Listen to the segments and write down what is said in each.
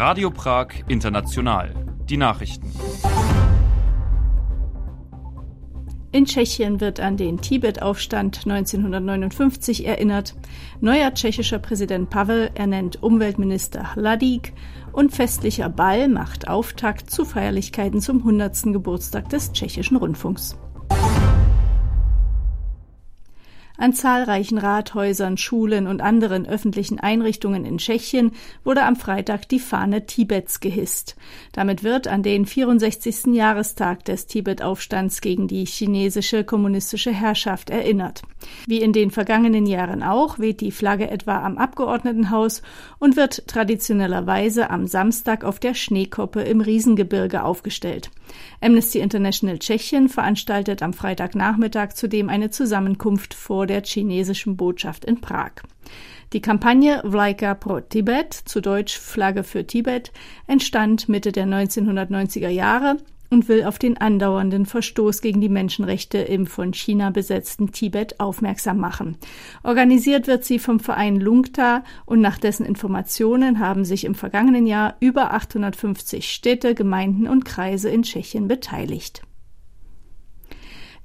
Radio Prag International. Die Nachrichten. In Tschechien wird an den Tibet-Aufstand 1959 erinnert. Neuer tschechischer Präsident Pavel ernennt Umweltminister Hladík und festlicher Ball macht Auftakt zu Feierlichkeiten zum 100. Geburtstag des tschechischen Rundfunks. An zahlreichen Rathäusern, Schulen und anderen öffentlichen Einrichtungen in Tschechien wurde am Freitag die Fahne Tibets gehisst. Damit wird an den 64. Jahrestag des Tibet-Aufstands gegen die chinesische kommunistische Herrschaft erinnert. Wie in den vergangenen Jahren auch weht die Flagge etwa am Abgeordnetenhaus und wird traditionellerweise am Samstag auf der Schneekoppe im Riesengebirge aufgestellt. Amnesty International Tschechien veranstaltet am Freitagnachmittag zudem eine Zusammenkunft vor der chinesischen Botschaft in Prag. Die Kampagne Vlajka pro Tibet, zu Deutsch Flagge für Tibet, entstand Mitte der 1990er Jahre und will auf den andauernden Verstoß gegen die Menschenrechte im von China besetzten Tibet aufmerksam machen. Organisiert wird sie vom Verein Lungta und nach dessen Informationen haben sich im vergangenen Jahr über 850 Städte, Gemeinden und Kreise in Tschechien beteiligt.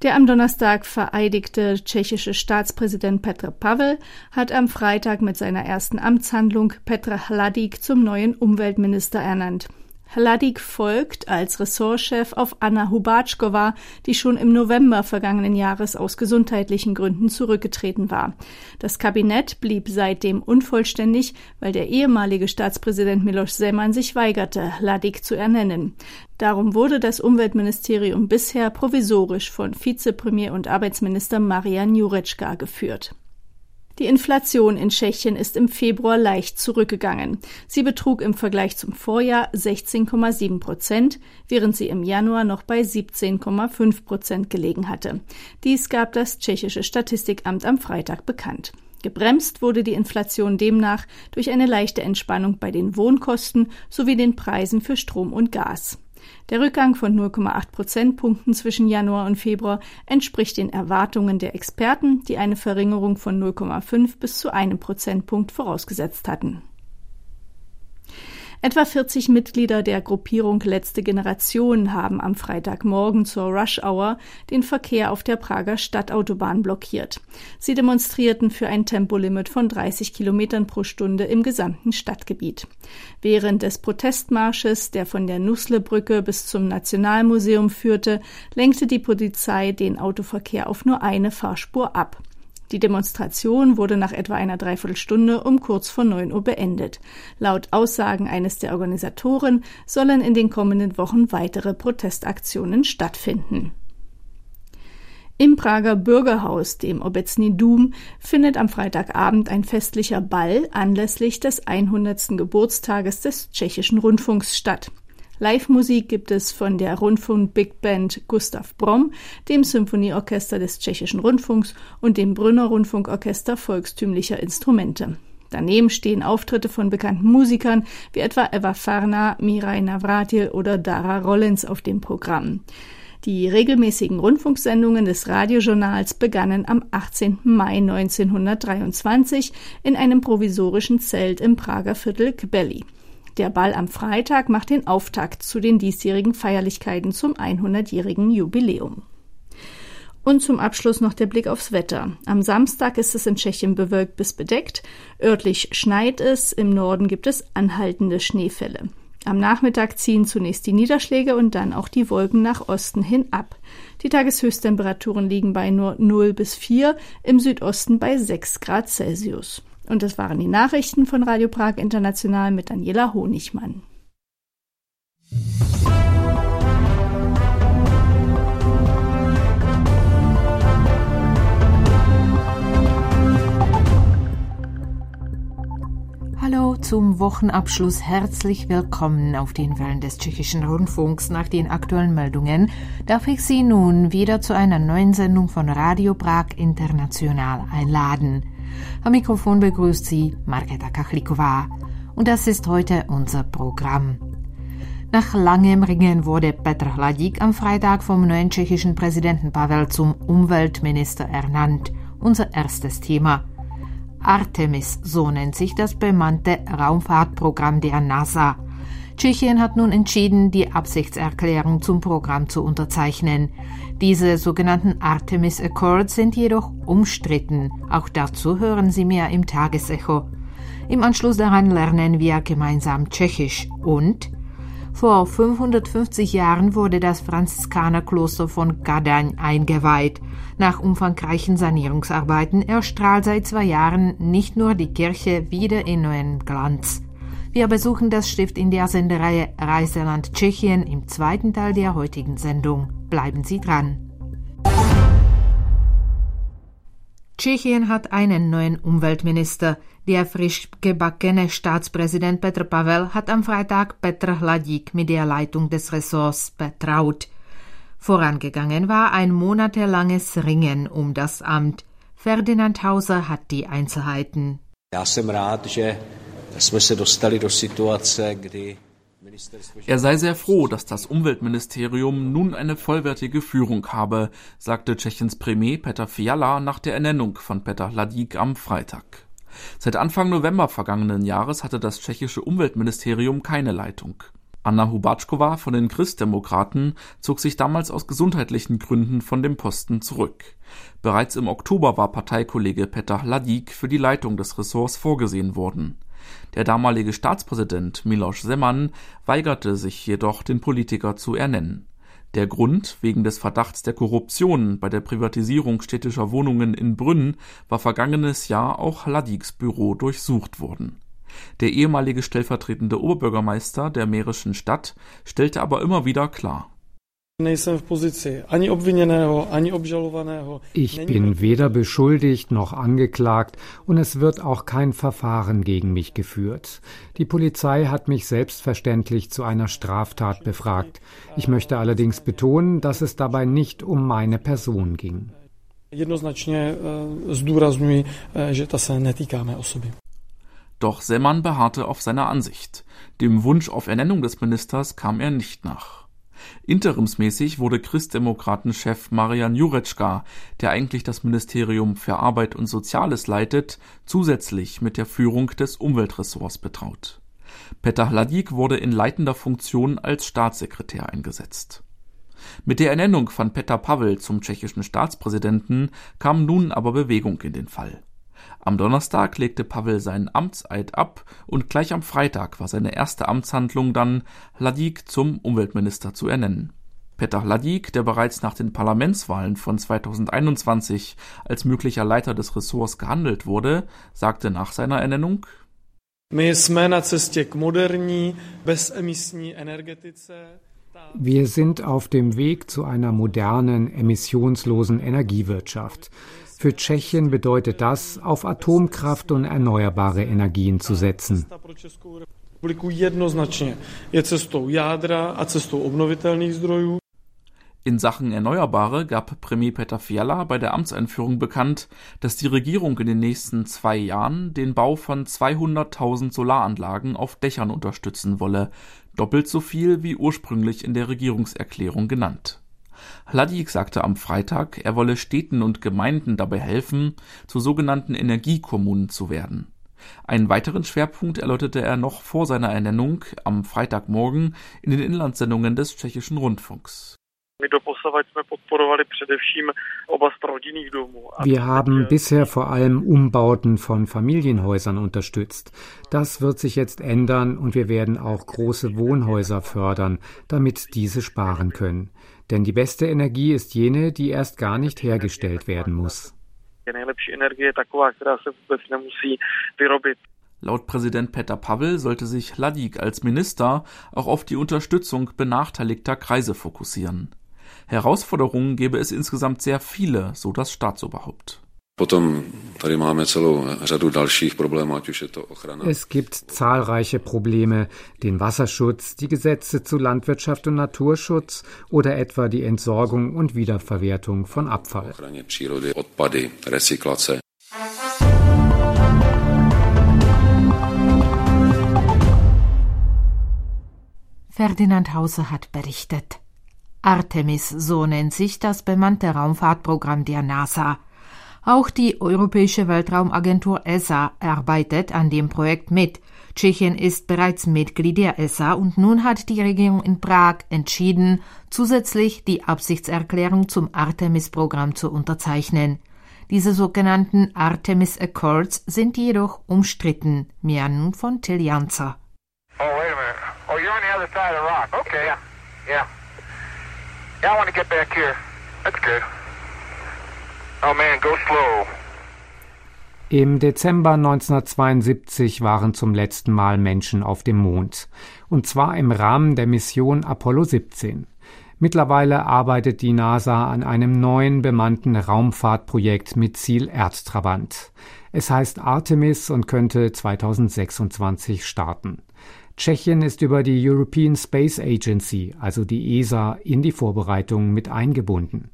Der am Donnerstag vereidigte tschechische Staatspräsident Petr Pavel hat am Freitag mit seiner ersten Amtshandlung Petra Hladík zum neuen Umweltminister ernannt. Hladík folgt als Ressortchef auf Anna Hubatschkova, die schon im November vergangenen Jahres aus gesundheitlichen Gründen zurückgetreten war. Das Kabinett blieb seitdem unvollständig, weil der ehemalige Staatspräsident Miloš Zeman sich weigerte, Hladík zu ernennen. Darum wurde das Umweltministerium bisher provisorisch von Vizepremier und Arbeitsminister Marian Jurečka geführt. Die Inflation in Tschechien ist im Februar leicht zurückgegangen. Sie betrug im Vergleich zum Vorjahr 16,7 Prozent, während sie im Januar noch bei 17,5 Prozent gelegen hatte. Dies gab das tschechische Statistikamt am Freitag bekannt. Gebremst wurde die Inflation demnach durch eine leichte Entspannung bei den Wohnkosten sowie den Preisen für Strom und Gas. Der Rückgang von 0,8 Prozentpunkten zwischen Januar und Februar entspricht den Erwartungen der Experten, die eine Verringerung von 0,5 bis zu einem Prozentpunkt vorausgesetzt hatten. Etwa 40 Mitglieder der Gruppierung Letzte Generation haben am Freitagmorgen zur Rush Hour den Verkehr auf der Prager Stadtautobahn blockiert. Sie demonstrierten für ein Tempolimit von 30 Kilometern pro Stunde im gesamten Stadtgebiet. Während des Protestmarsches, der von der Nusslebrücke bis zum Nationalmuseum führte, lenkte die Polizei den Autoverkehr auf nur eine Fahrspur ab. Die Demonstration wurde nach etwa einer Dreiviertelstunde um kurz vor neun Uhr beendet. Laut Aussagen eines der Organisatoren sollen in den kommenden Wochen weitere Protestaktionen stattfinden. Im Prager Bürgerhaus, dem Obecny Dum, findet am Freitagabend ein festlicher Ball anlässlich des 100. Geburtstages des tschechischen Rundfunks statt. Live-Musik gibt es von der Rundfunk Big Band Gustav Bromm, dem Symphonieorchester des Tschechischen Rundfunks und dem Brünner Rundfunkorchester volkstümlicher Instrumente. Daneben stehen Auftritte von bekannten Musikern wie etwa Eva Farna, Mirai Navratil oder Dara Rollins auf dem Programm. Die regelmäßigen Rundfunksendungen des Radiojournals begannen am 18. Mai 1923 in einem provisorischen Zelt im Prager Viertel Kbeli. Der Ball am Freitag macht den Auftakt zu den diesjährigen Feierlichkeiten zum 100-jährigen Jubiläum. Und zum Abschluss noch der Blick aufs Wetter. Am Samstag ist es in Tschechien bewölkt bis bedeckt. Örtlich schneit es. Im Norden gibt es anhaltende Schneefälle. Am Nachmittag ziehen zunächst die Niederschläge und dann auch die Wolken nach Osten hin ab. Die Tageshöchsttemperaturen liegen bei nur 0 bis 4, im Südosten bei 6 Grad Celsius. Und das waren die Nachrichten von Radio Prag International mit Daniela Honigmann. Hallo zum Wochenabschluss. Herzlich willkommen auf den Wellen des tschechischen Rundfunks. Nach den aktuellen Meldungen darf ich Sie nun wieder zu einer neuen Sendung von Radio Prag International einladen. Am Mikrofon begrüßt Sie Marketa Kachlikova. Und das ist heute unser Programm. Nach langem Ringen wurde Petr Hladík am Freitag vom neuen tschechischen Präsidenten Pavel zum Umweltminister ernannt. Unser erstes Thema. Artemis, so nennt sich das bemannte Raumfahrtprogramm der NASA. Tschechien hat nun entschieden, die Absichtserklärung zum Programm zu unterzeichnen. Diese sogenannten Artemis Accords sind jedoch umstritten. Auch dazu hören Sie mehr im Tagesecho. Im Anschluss daran lernen wir gemeinsam Tschechisch und vor 550 Jahren wurde das Franziskanerkloster von Kadaň eingeweiht. Nach umfangreichen Sanierungsarbeiten erstrahlt seit zwei Jahren nicht nur die Kirche wieder in neuen Glanz. Wir besuchen das Stift in der Sendereihe Reiseland Tschechien im zweiten Teil der heutigen Sendung. Bleiben Sie dran. Tschechien hat einen neuen Umweltminister. Der frisch gebackene Staatspräsident Petr Pavel hat am Freitag Petr Hladík mit der Leitung des Ressorts betraut. Vorangegangen war ein monatelanges Ringen um das Amt. Ferdinand Hauser hat die Einzelheiten. Já jsem rád, že er sei sehr froh, dass das Umweltministerium nun eine vollwertige Führung habe, sagte Tschechiens Premier Petr Fiala nach der Ernennung von Petr Hladík am Freitag. Seit Anfang November vergangenen Jahres hatte das tschechische Umweltministerium keine Leitung. Anna Hubatschkova von den Christdemokraten zog sich damals aus gesundheitlichen Gründen von dem Posten zurück. Bereits im Oktober war Parteikollege Petr Hladík für die Leitung des Ressorts vorgesehen worden. Der damalige Staatspräsident Miloš Zeman weigerte sich jedoch, den Politiker zu ernennen. Der Grund wegen des Verdachts der Korruption bei der Privatisierung städtischer Wohnungen in Brünn war vergangenes Jahr auch Laddiks Büro durchsucht worden. Der ehemalige stellvertretende Oberbürgermeister der mährischen Stadt stellte aber immer wieder klar, ich bin weder beschuldigt noch angeklagt und es wird auch kein Verfahren gegen mich geführt. Die Polizei hat mich selbstverständlich zu einer Straftat befragt. Ich möchte allerdings betonen, dass es dabei nicht um meine Person ging. Jednoznačně zdůrazňuji, že ta se netýká mé osoby. Doch Semmann beharrte auf seiner Ansicht. Dem Wunsch auf Ernennung des Ministers kam er nicht nach. Interimsmäßig wurde Christdemokraten-Chef Marian Jurečka, der eigentlich das Ministerium für Arbeit und Soziales leitet, zusätzlich mit der Führung des Umweltressorts betraut. Petr Hladík wurde in leitender Funktion als Staatssekretär eingesetzt. Mit der Ernennung von Petr Pavel zum tschechischen Staatspräsidenten kam nun aber Bewegung in den Fall. Am Donnerstag legte Pavel seinen Amtseid ab und gleich am Freitag war seine erste Amtshandlung dann, Hladík zum Umweltminister zu ernennen. Petr Hladík, der bereits nach den Parlamentswahlen von 2021 als möglicher Leiter des Ressorts gehandelt wurde, sagte nach seiner Ernennung Wir sind auf dem Weg zu einer modernen, emissionslosen Energiewirtschaft. Für Tschechien bedeutet das, auf Atomkraft und erneuerbare Energien zu setzen. In Sachen Erneuerbare gab Premier Peter Fiala bei der Amtseinführung bekannt, dass die Regierung in den nächsten zwei Jahren den Bau von 200.000 Solaranlagen auf Dächern unterstützen wolle, doppelt so viel wie ursprünglich in der Regierungserklärung genannt. Hladík sagte am Freitag, er wolle Städten und Gemeinden dabei helfen, zu sogenannten Energiekommunen zu werden. Einen weiteren Schwerpunkt erläuterte er noch vor seiner Ernennung am Freitagmorgen in den Inlandssendungen des tschechischen Rundfunks. Wir haben bisher vor allem Umbauten von Familienhäusern unterstützt. Das wird sich jetzt ändern und wir werden auch große Wohnhäuser fördern, damit diese sparen können. Denn die beste Energie ist jene, die erst gar nicht hergestellt werden muss. Laut Präsident Petr Pavel sollte sich Hladík als Minister auch auf die Unterstützung benachteiligter Kreise fokussieren. Herausforderungen gäbe es insgesamt sehr viele, so das Staatsoberhaupt. Es gibt zahlreiche Probleme, den Wasserschutz, die Gesetze zu Landwirtschaft und Naturschutz oder etwa die Entsorgung und Wiederverwertung von Abfall. Ferdinand Hauser hat berichtet. Artemis, so nennt sich das bemannte Raumfahrtprogramm der NASA. Auch die Europäische Weltraumagentur ESA arbeitet an dem Projekt mit. Tschechien ist bereits Mitglied der ESA und nun hat die Regierung in Prag entschieden, zusätzlich die Absichtserklärung zum Artemis-Programm zu unterzeichnen. Diese sogenannten Artemis Accords sind jedoch umstritten. Mehr nun von Till Janzer. Oh, wait a minute. Oh, you're on the other side of the rock. Okay. Yeah. Yeah. Yeah, I want to get back here. That's good. Oh man, go slow. Im Dezember 1972 waren zum letzten Mal Menschen auf dem Mond, und zwar im Rahmen der Mission Apollo 17. Mittlerweile arbeitet die NASA an einem neuen bemannten Raumfahrtprojekt mit Ziel Erdtrabant. Es heißt Artemis und könnte 2026 starten. Tschechien ist über die European Space Agency, also die ESA, in die Vorbereitungen mit eingebunden.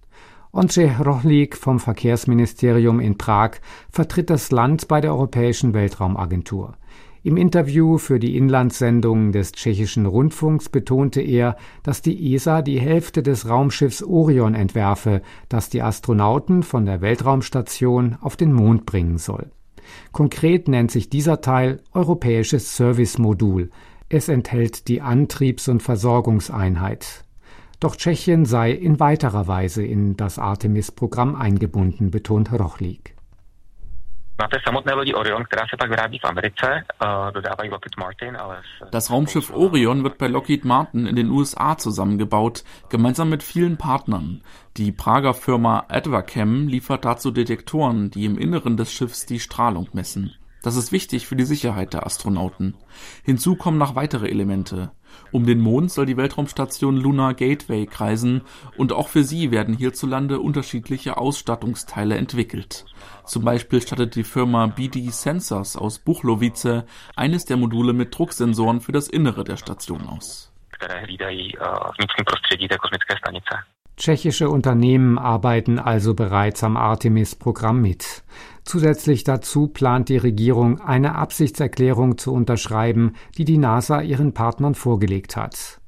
Ondřej Rohlik vom Verkehrsministerium in Prag vertritt das Land bei der Europäischen Weltraumagentur. Im Interview für die Inlandssendungen des tschechischen Rundfunks betonte er, dass die ESA die Hälfte des Raumschiffs Orion entwerfe, das die Astronauten von der Weltraumstation auf den Mond bringen soll. Konkret nennt sich dieser Teil Europäisches Service-Modul. Es enthält die Antriebs- und Versorgungseinheit. Doch Tschechien sei in weiterer Weise in das Artemis-Programm eingebunden, betont Rochlik. Das Raumschiff Orion wird bei Lockheed Martin in den USA zusammengebaut, gemeinsam mit vielen Partnern. Die Prager Firma Advachem liefert dazu Detektoren, die im Inneren des Schiffs die Strahlung messen. Das ist wichtig für die Sicherheit der Astronauten. Hinzu kommen noch weitere Elemente. Um den Mond soll die Weltraumstation Lunar Gateway kreisen und auch für sie werden hierzulande unterschiedliche Ausstattungsteile entwickelt. Zum Beispiel stattet die Firma BD Sensors aus Buchlovice eines der Module mit Drucksensoren für das Innere der Station aus. Tschechische Unternehmen arbeiten also bereits am Artemis-Programm mit. Zusätzlich dazu plant die Regierung, eine Absichtserklärung zu unterschreiben, die die NASA ihren Partnern vorgelegt hat.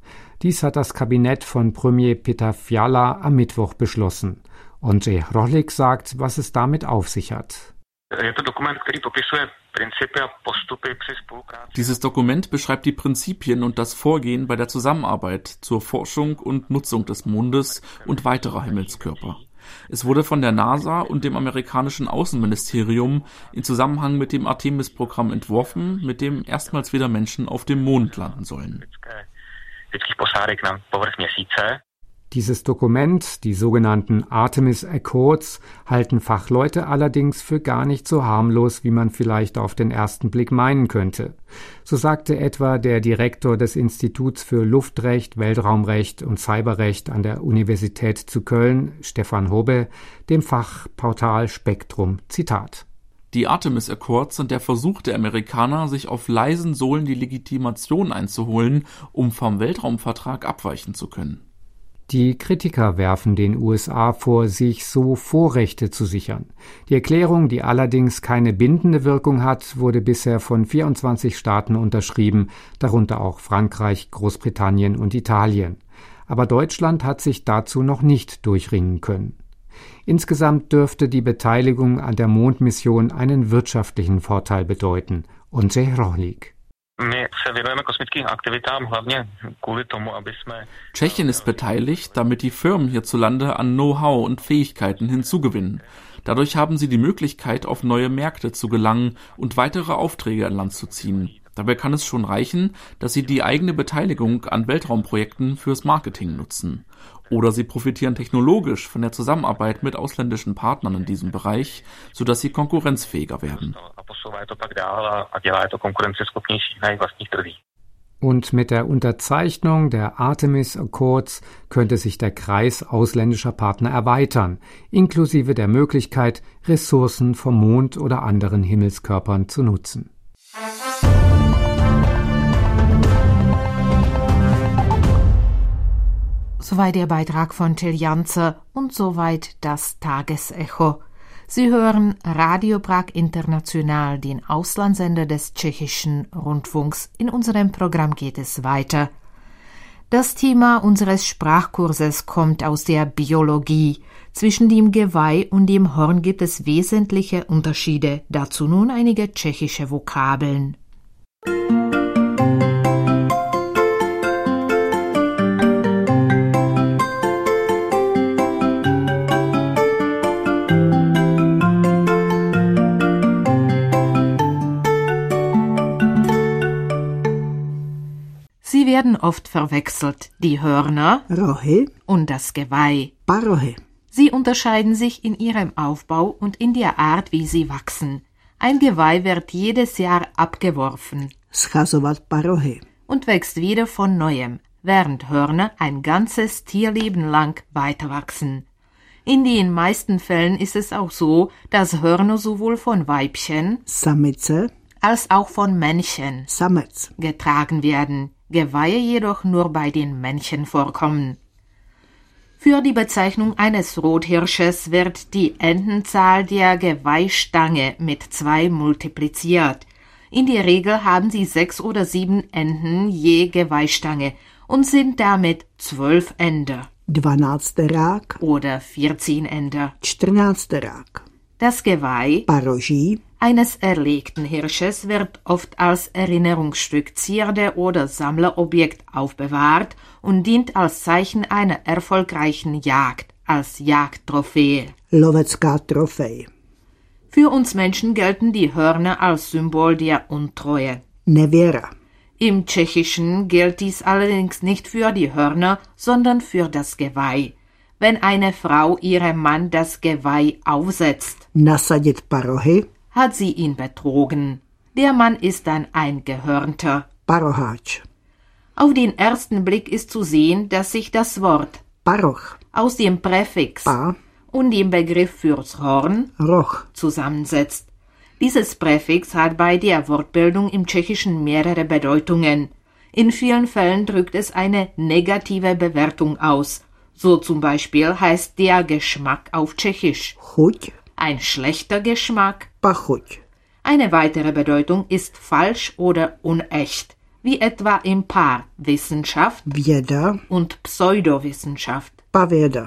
Dies hat das Kabinett von Premier Peter Fiala am Mittwoch beschlossen. Ondřej Rohlik sagt, was es damit auf sich hat. Dieses Dokument beschreibt die Prinzipien und das Vorgehen bei der Zusammenarbeit zur Forschung und Nutzung des Mondes und weiterer Himmelskörper. Es wurde von der NASA und dem amerikanischen Außenministerium in Zusammenhang mit dem Artemis-Programm entworfen, mit dem erstmals wieder Menschen auf dem Mond landen sollen. Dieses Dokument, die sogenannten Artemis Accords, halten Fachleute allerdings für gar nicht so harmlos, wie man vielleicht auf den ersten Blick meinen könnte. So sagte etwa der Direktor des Instituts für Luftrecht, Weltraumrecht und Cyberrecht an der Universität zu Köln, Stefan Hobe, dem Fachportal Spektrum. Zitat. Die Artemis Accords sind der Versuch der Amerikaner, sich auf leisen Sohlen die Legitimation einzuholen, um vom Weltraumvertrag abweichen zu können. Die Kritiker werfen den USA vor, sich so Vorrechte zu sichern. Die Erklärung, die allerdings keine bindende Wirkung hat, wurde bisher von 24 Staaten unterschrieben, darunter auch Frankreich, Großbritannien und Italien. Aber Deutschland hat sich dazu noch nicht durchringen können. Insgesamt dürfte die Beteiligung an der Mondmission einen wirtschaftlichen Vorteil bedeuten. Ondřej Rohlik Tschechien ist beteiligt, damit die Firmen hierzulande an Know-how und Fähigkeiten hinzugewinnen. Dadurch haben sie die Möglichkeit, auf neue Märkte zu gelangen und weitere Aufträge an Land zu ziehen. Dabei kann es schon reichen, dass sie die eigene Beteiligung an Weltraumprojekten fürs Marketing nutzen. Oder sie profitieren technologisch von der Zusammenarbeit mit ausländischen Partnern in diesem Bereich, sodass sie konkurrenzfähiger werden. Und mit der Unterzeichnung der Artemis Accords könnte sich der Kreis ausländischer Partner erweitern, inklusive der Möglichkeit, Ressourcen vom Mond oder anderen Himmelskörpern zu nutzen. Soweit der Beitrag von Till Janze und soweit das Tagesecho. Sie hören Radio Prag International, den Auslandssender des tschechischen Rundfunks. In unserem Programm geht es weiter. Das Thema unseres Sprachkurses kommt aus der Biologie. Zwischen dem Geweih und dem Horn gibt es wesentliche Unterschiede. Dazu nun einige tschechische Vokabeln. Musik werden oft verwechselt, die Hörner rohy, und das Geweih. parohy. Sie unterscheiden sich in ihrem Aufbau und in der Art, wie sie wachsen. Ein Geweih wird jedes Jahr abgeworfen und wächst wieder von neuem, während Hörner ein ganzes Tierleben lang weiterwachsen. In den meisten Fällen ist es auch so, dass Hörner sowohl von Weibchen Samice, als auch von Männchen getragen werden, Geweihe jedoch nur bei den Männchen vorkommen. Für die Bezeichnung eines Rothirsches wird die Endenzahl der Geweihstange mit zwei multipliziert. In der Regel haben sie sechs oder sieben Enden je Geweihstange und sind damit zwölf Ender oder vierzehn Ender. čtrnácterák. Das Geweih Paroží, eines erlegten Hirsches wird oft als Erinnerungsstück, Zierde oder Sammlerobjekt aufbewahrt und dient als Zeichen einer erfolgreichen Jagd, als Jagdtrophäe. lovecká trofej. Für uns Menschen gelten die Hörner als Symbol der Untreue. Nevěra, Im Tschechischen gilt dies allerdings nicht für die Hörner, sondern für das Geweih. Wenn eine Frau ihrem Mann das Geweih aufsetzt, nasadit parohy, hat sie ihn betrogen. Der Mann ist dann ein Gehörnter. paroháč. Auf den ersten Blick ist zu sehen, dass sich das Wort Paroch, aus dem Präfix pa, und dem Begriff fürs Horn roch, zusammensetzt. Dieses Präfix hat bei der Wortbildung im Tschechischen mehrere Bedeutungen. In vielen Fällen drückt es eine negative Bewertung aus. So zum Beispiel heißt der Geschmack auf Tschechisch chuť, ein schlechter Geschmack. pachuť. Eine weitere Bedeutung ist falsch oder unecht, wie etwa im Paar Wissenschaft Věda, und Pseudowissenschaft. pavěda.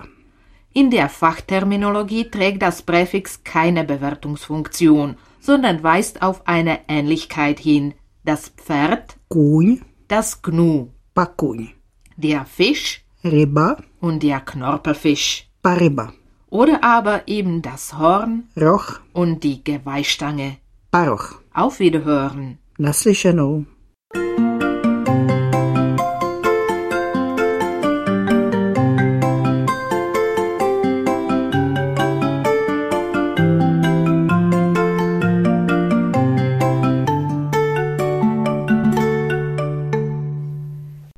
In der Fachterminologie trägt das Präfix keine Bewertungsfunktion, sondern weist auf eine Ähnlichkeit hin. Das Pferd, Kůň, das Gnu, pakuň. der Fisch Ryba, und der Knorpelfisch. paryba. Oder aber eben das Horn Roch, und die Geweihstange. paroch. Auf Wiederhören. Naslyšenou.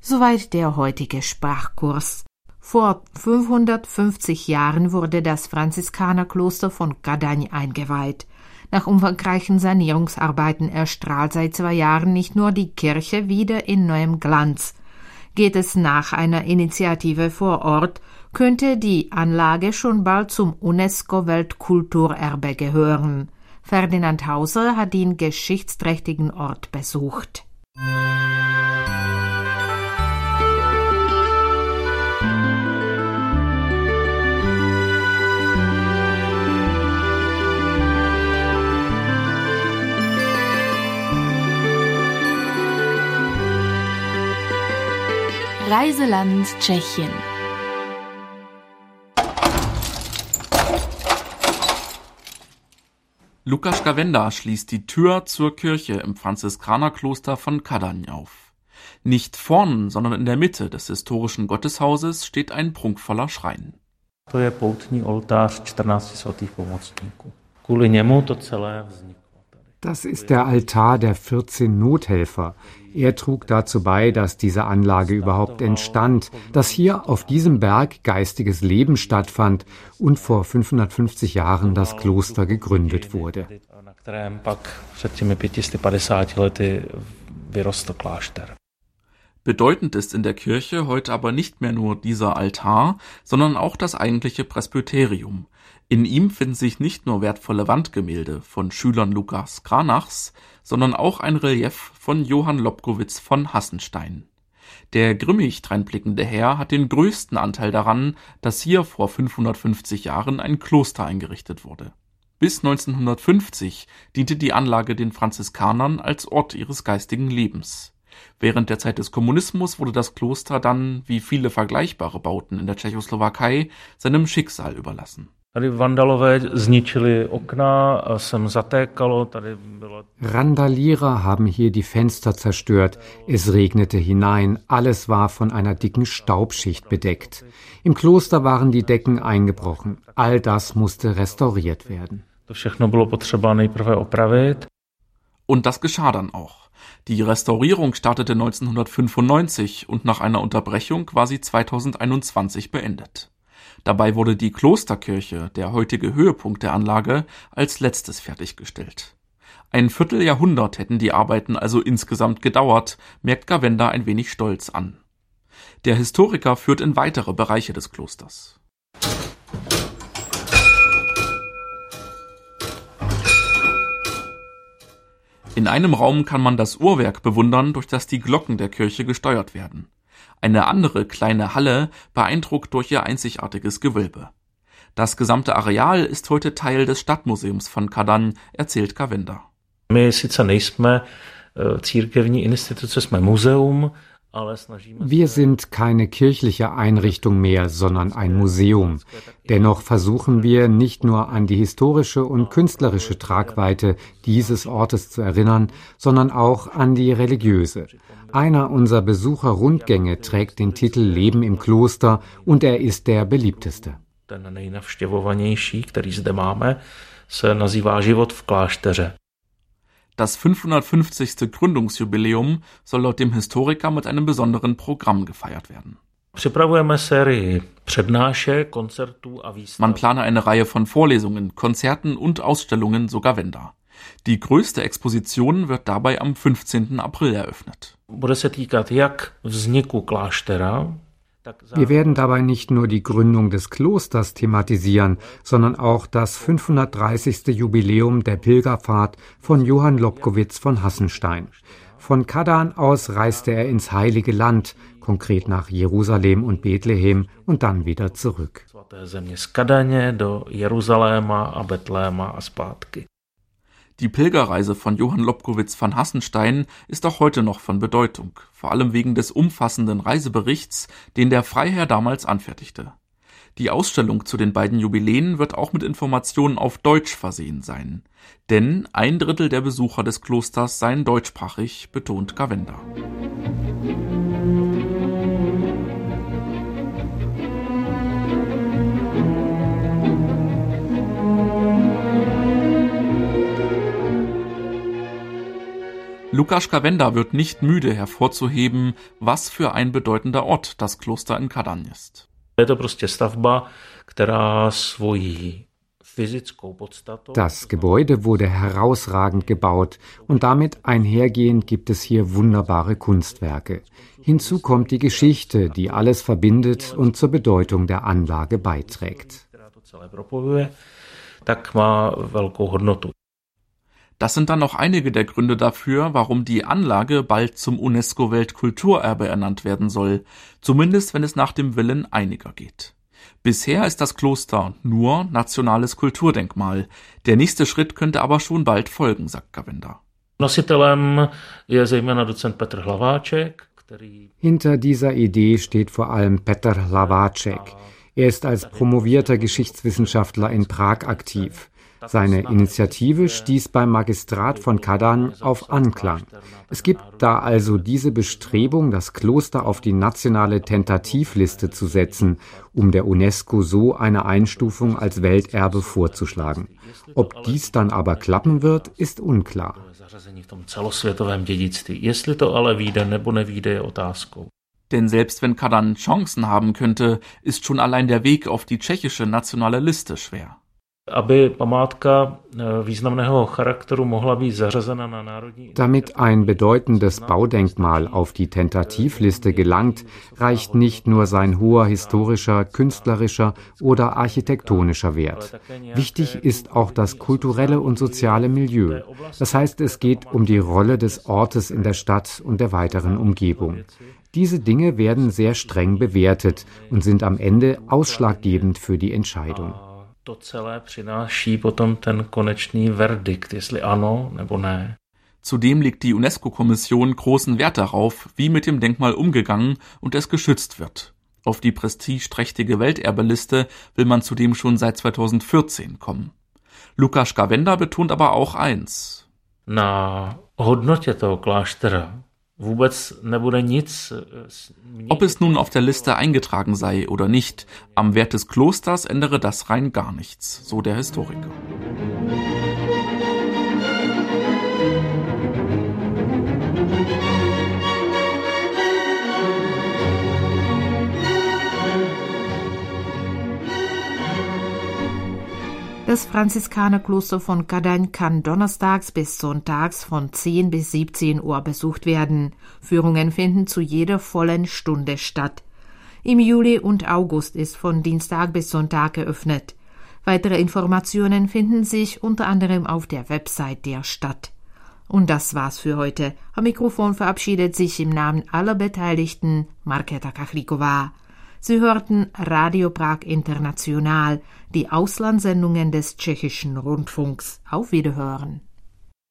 Soweit der heutige Sprachkurs. Vor 550 Jahren wurde das Franziskanerkloster von Kadaň eingeweiht. Nach umfangreichen Sanierungsarbeiten erstrahlt seit zwei Jahren nicht nur die Kirche wieder in neuem Glanz. Geht es nach einer Initiative vor Ort, könnte die Anlage schon bald zum UNESCO-Weltkulturerbe gehören. Ferdinand Hauser hat den geschichtsträchtigen Ort besucht. Reiseland Tschechien. Lukas Gawenda schließt die Tür zur Kirche im Franziskanerkloster von Kadaň auf. Nicht vorn, sondern in der Mitte des historischen Gotteshauses steht ein prunkvoller Schrein. To je poutní oltář 14 svatých pomocníků. Kvůli němu to celé vzniklo. Das ist der Altar der 14 Nothelfer. Er trug dazu bei, dass diese Anlage überhaupt entstand, dass hier auf diesem Berg geistiges Leben stattfand und vor 550 Jahren das Kloster gegründet wurde. Bedeutend ist in der Kirche heute aber nicht mehr nur dieser Altar, sondern auch das eigentliche Presbyterium. In ihm finden sich nicht nur wertvolle Wandgemälde von Schülern Lukas Kranachs, sondern auch ein Relief von Johann Lobkowitz von Hassenstein. Der grimmig dreinblickende Herr hat den größten Anteil daran, dass hier vor 550 Jahren ein Kloster eingerichtet wurde. Bis 1950 diente die Anlage den Franziskanern als Ort ihres geistigen Lebens. Während der Zeit des Kommunismus wurde das Kloster dann, wie viele vergleichbare Bauten in der Tschechoslowakei, seinem Schicksal überlassen Randalierer haben hier die Fenster zerstört. Es regnete hinein. Alles war von einer dicken Staubschicht bedeckt. Im Kloster waren die Decken eingebrochen. All das musste restauriert werden. Und das geschah dann auch. Die Restaurierung startete 1995 und nach einer Unterbrechung war sie 2021 beendet. Dabei wurde die Klosterkirche, der heutige Höhepunkt der Anlage, als letztes fertiggestellt. Ein Vierteljahrhundert hätten die Arbeiten also insgesamt gedauert, merkt Gavenda ein wenig stolz an. Der Historiker führt in weitere Bereiche des Klosters. In einem Raum kann man das Uhrwerk bewundern, durch das die Glocken der Kirche gesteuert werden. Eine andere kleine Halle beeindruckt durch ihr einzigartiges Gewölbe. Das gesamte Areal ist heute Teil des Stadtmuseums von Kadaň, erzählt Kavenda. My sice nejsme eh, církevní instituce, jsme muzeum, wir sind keine kirchliche Einrichtung mehr, sondern ein Museum. Dennoch versuchen wir nicht nur an die historische und künstlerische Tragweite dieses Ortes zu erinnern, sondern auch an die religiöse. Einer unserer Besucherrundgänge trägt den Titel Leben im Kloster und er ist der beliebteste. Ten nejnavštěvovanější, který zde máme, se nazývá Život v klášteře. Das 550. Gründungsjubiläum soll laut dem Historiker mit einem besonderen Programm gefeiert werden. Man plane eine Reihe von Vorlesungen, Konzerten und Ausstellungen, so Gavenda. Die größte Exposition wird dabei am 15. April eröffnet. Bude se týkat jak vzniku kláštera, wir werden dabei nicht nur die Gründung des Klosters thematisieren, sondern auch das 530. Jubiläum der Pilgerfahrt von Johann Lobkowitz von Hassenstein. Von Kadan aus reiste er ins Heilige Land, konkret nach Jerusalem und Bethlehem und dann wieder zurück. Die Pilgerreise von Johann Lobkowitz von Hassenstein ist auch heute noch von Bedeutung, vor allem wegen des umfassenden Reiseberichts, den der Freiherr damals anfertigte. Die Ausstellung zu den beiden Jubiläen wird auch mit Informationen auf Deutsch versehen sein. Denn ein Drittel der Besucher des Klosters seien deutschsprachig, betont Gavenda. Lukas Kavenda wird nicht müde hervorzuheben, was für ein bedeutender Ort das Kloster in Kadaň ist. Das Gebäude wurde herausragend gebaut und damit einhergehend gibt es hier wunderbare Kunstwerke. Hinzu kommt die Geschichte, die alles verbindet und zur Bedeutung der Anlage beiträgt. Das sind dann noch einige der Gründe dafür, warum die Anlage bald zum UNESCO-Weltkulturerbe ernannt werden soll, zumindest wenn es nach dem Willen einiger geht. Bisher ist das Kloster nur nationales Kulturdenkmal. Der nächste Schritt könnte aber schon bald folgen, sagt Gavenda. Hinter dieser Idee steht vor allem Petr Hlaváček. Er ist als promovierter Geschichtswissenschaftler in Prag aktiv. Seine Initiative stieß beim Magistrat von Kadaň auf Anklang. Es gibt da also diese Bestrebung, das Kloster auf die nationale Tentativliste zu setzen, um der UNESCO so eine Einstufung als Welterbe vorzuschlagen. Ob dies dann aber klappen wird, ist unklar. Denn selbst wenn Kadan Chancen haben könnte, ist schon allein der Weg auf die tschechische nationale Liste schwer. Eh, Damit ein bedeutendes Baudenkmal auf die Tentativliste gelangt, reicht nicht nur sein hoher historischer, künstlerischer oder architektonischer Wert. Wichtig ist auch das kulturelle und soziale Milieu. Das heißt, es geht um die Rolle des Ortes in der Stadt und der weiteren Umgebung. Diese Dinge werden sehr streng bewertet und sind am Ende ausschlaggebend für die Entscheidung to celé přináší potom ten konečný verdikt, jestli ano nebo ne. Zudem legt die UNESCO-Kommission großen Wert darauf, wie mit dem Denkmal umgegangen und es geschützt wird. Auf die prestigeträchtige Welterbeliste will man zudem schon seit 2014 kommen. Lukas Gawenda betont aber auch eins. Na hodnotě toho kláštera vůbec nebude nic. Ob es nun auf der Liste eingetragen sei oder nicht, am Wert des Klosters ändere das rein gar nichts, so der Historiker. Das Franziskanerkloster von Kadaň kann donnerstags bis sonntags von 10 bis 17 Uhr besucht werden. Führungen finden zu jeder vollen Stunde statt. Im Juli und August ist von Dienstag bis Sonntag geöffnet. Weitere Informationen finden sich unter anderem auf der Website der Stadt. Und das war's für heute. Am Mikrofon verabschiedet sich im Namen aller Beteiligten Marketa Kachlikova. Sie hörten Radio Prag International, die Auslandssendungen des tschechischen Rundfunks. Auf Wiederhören.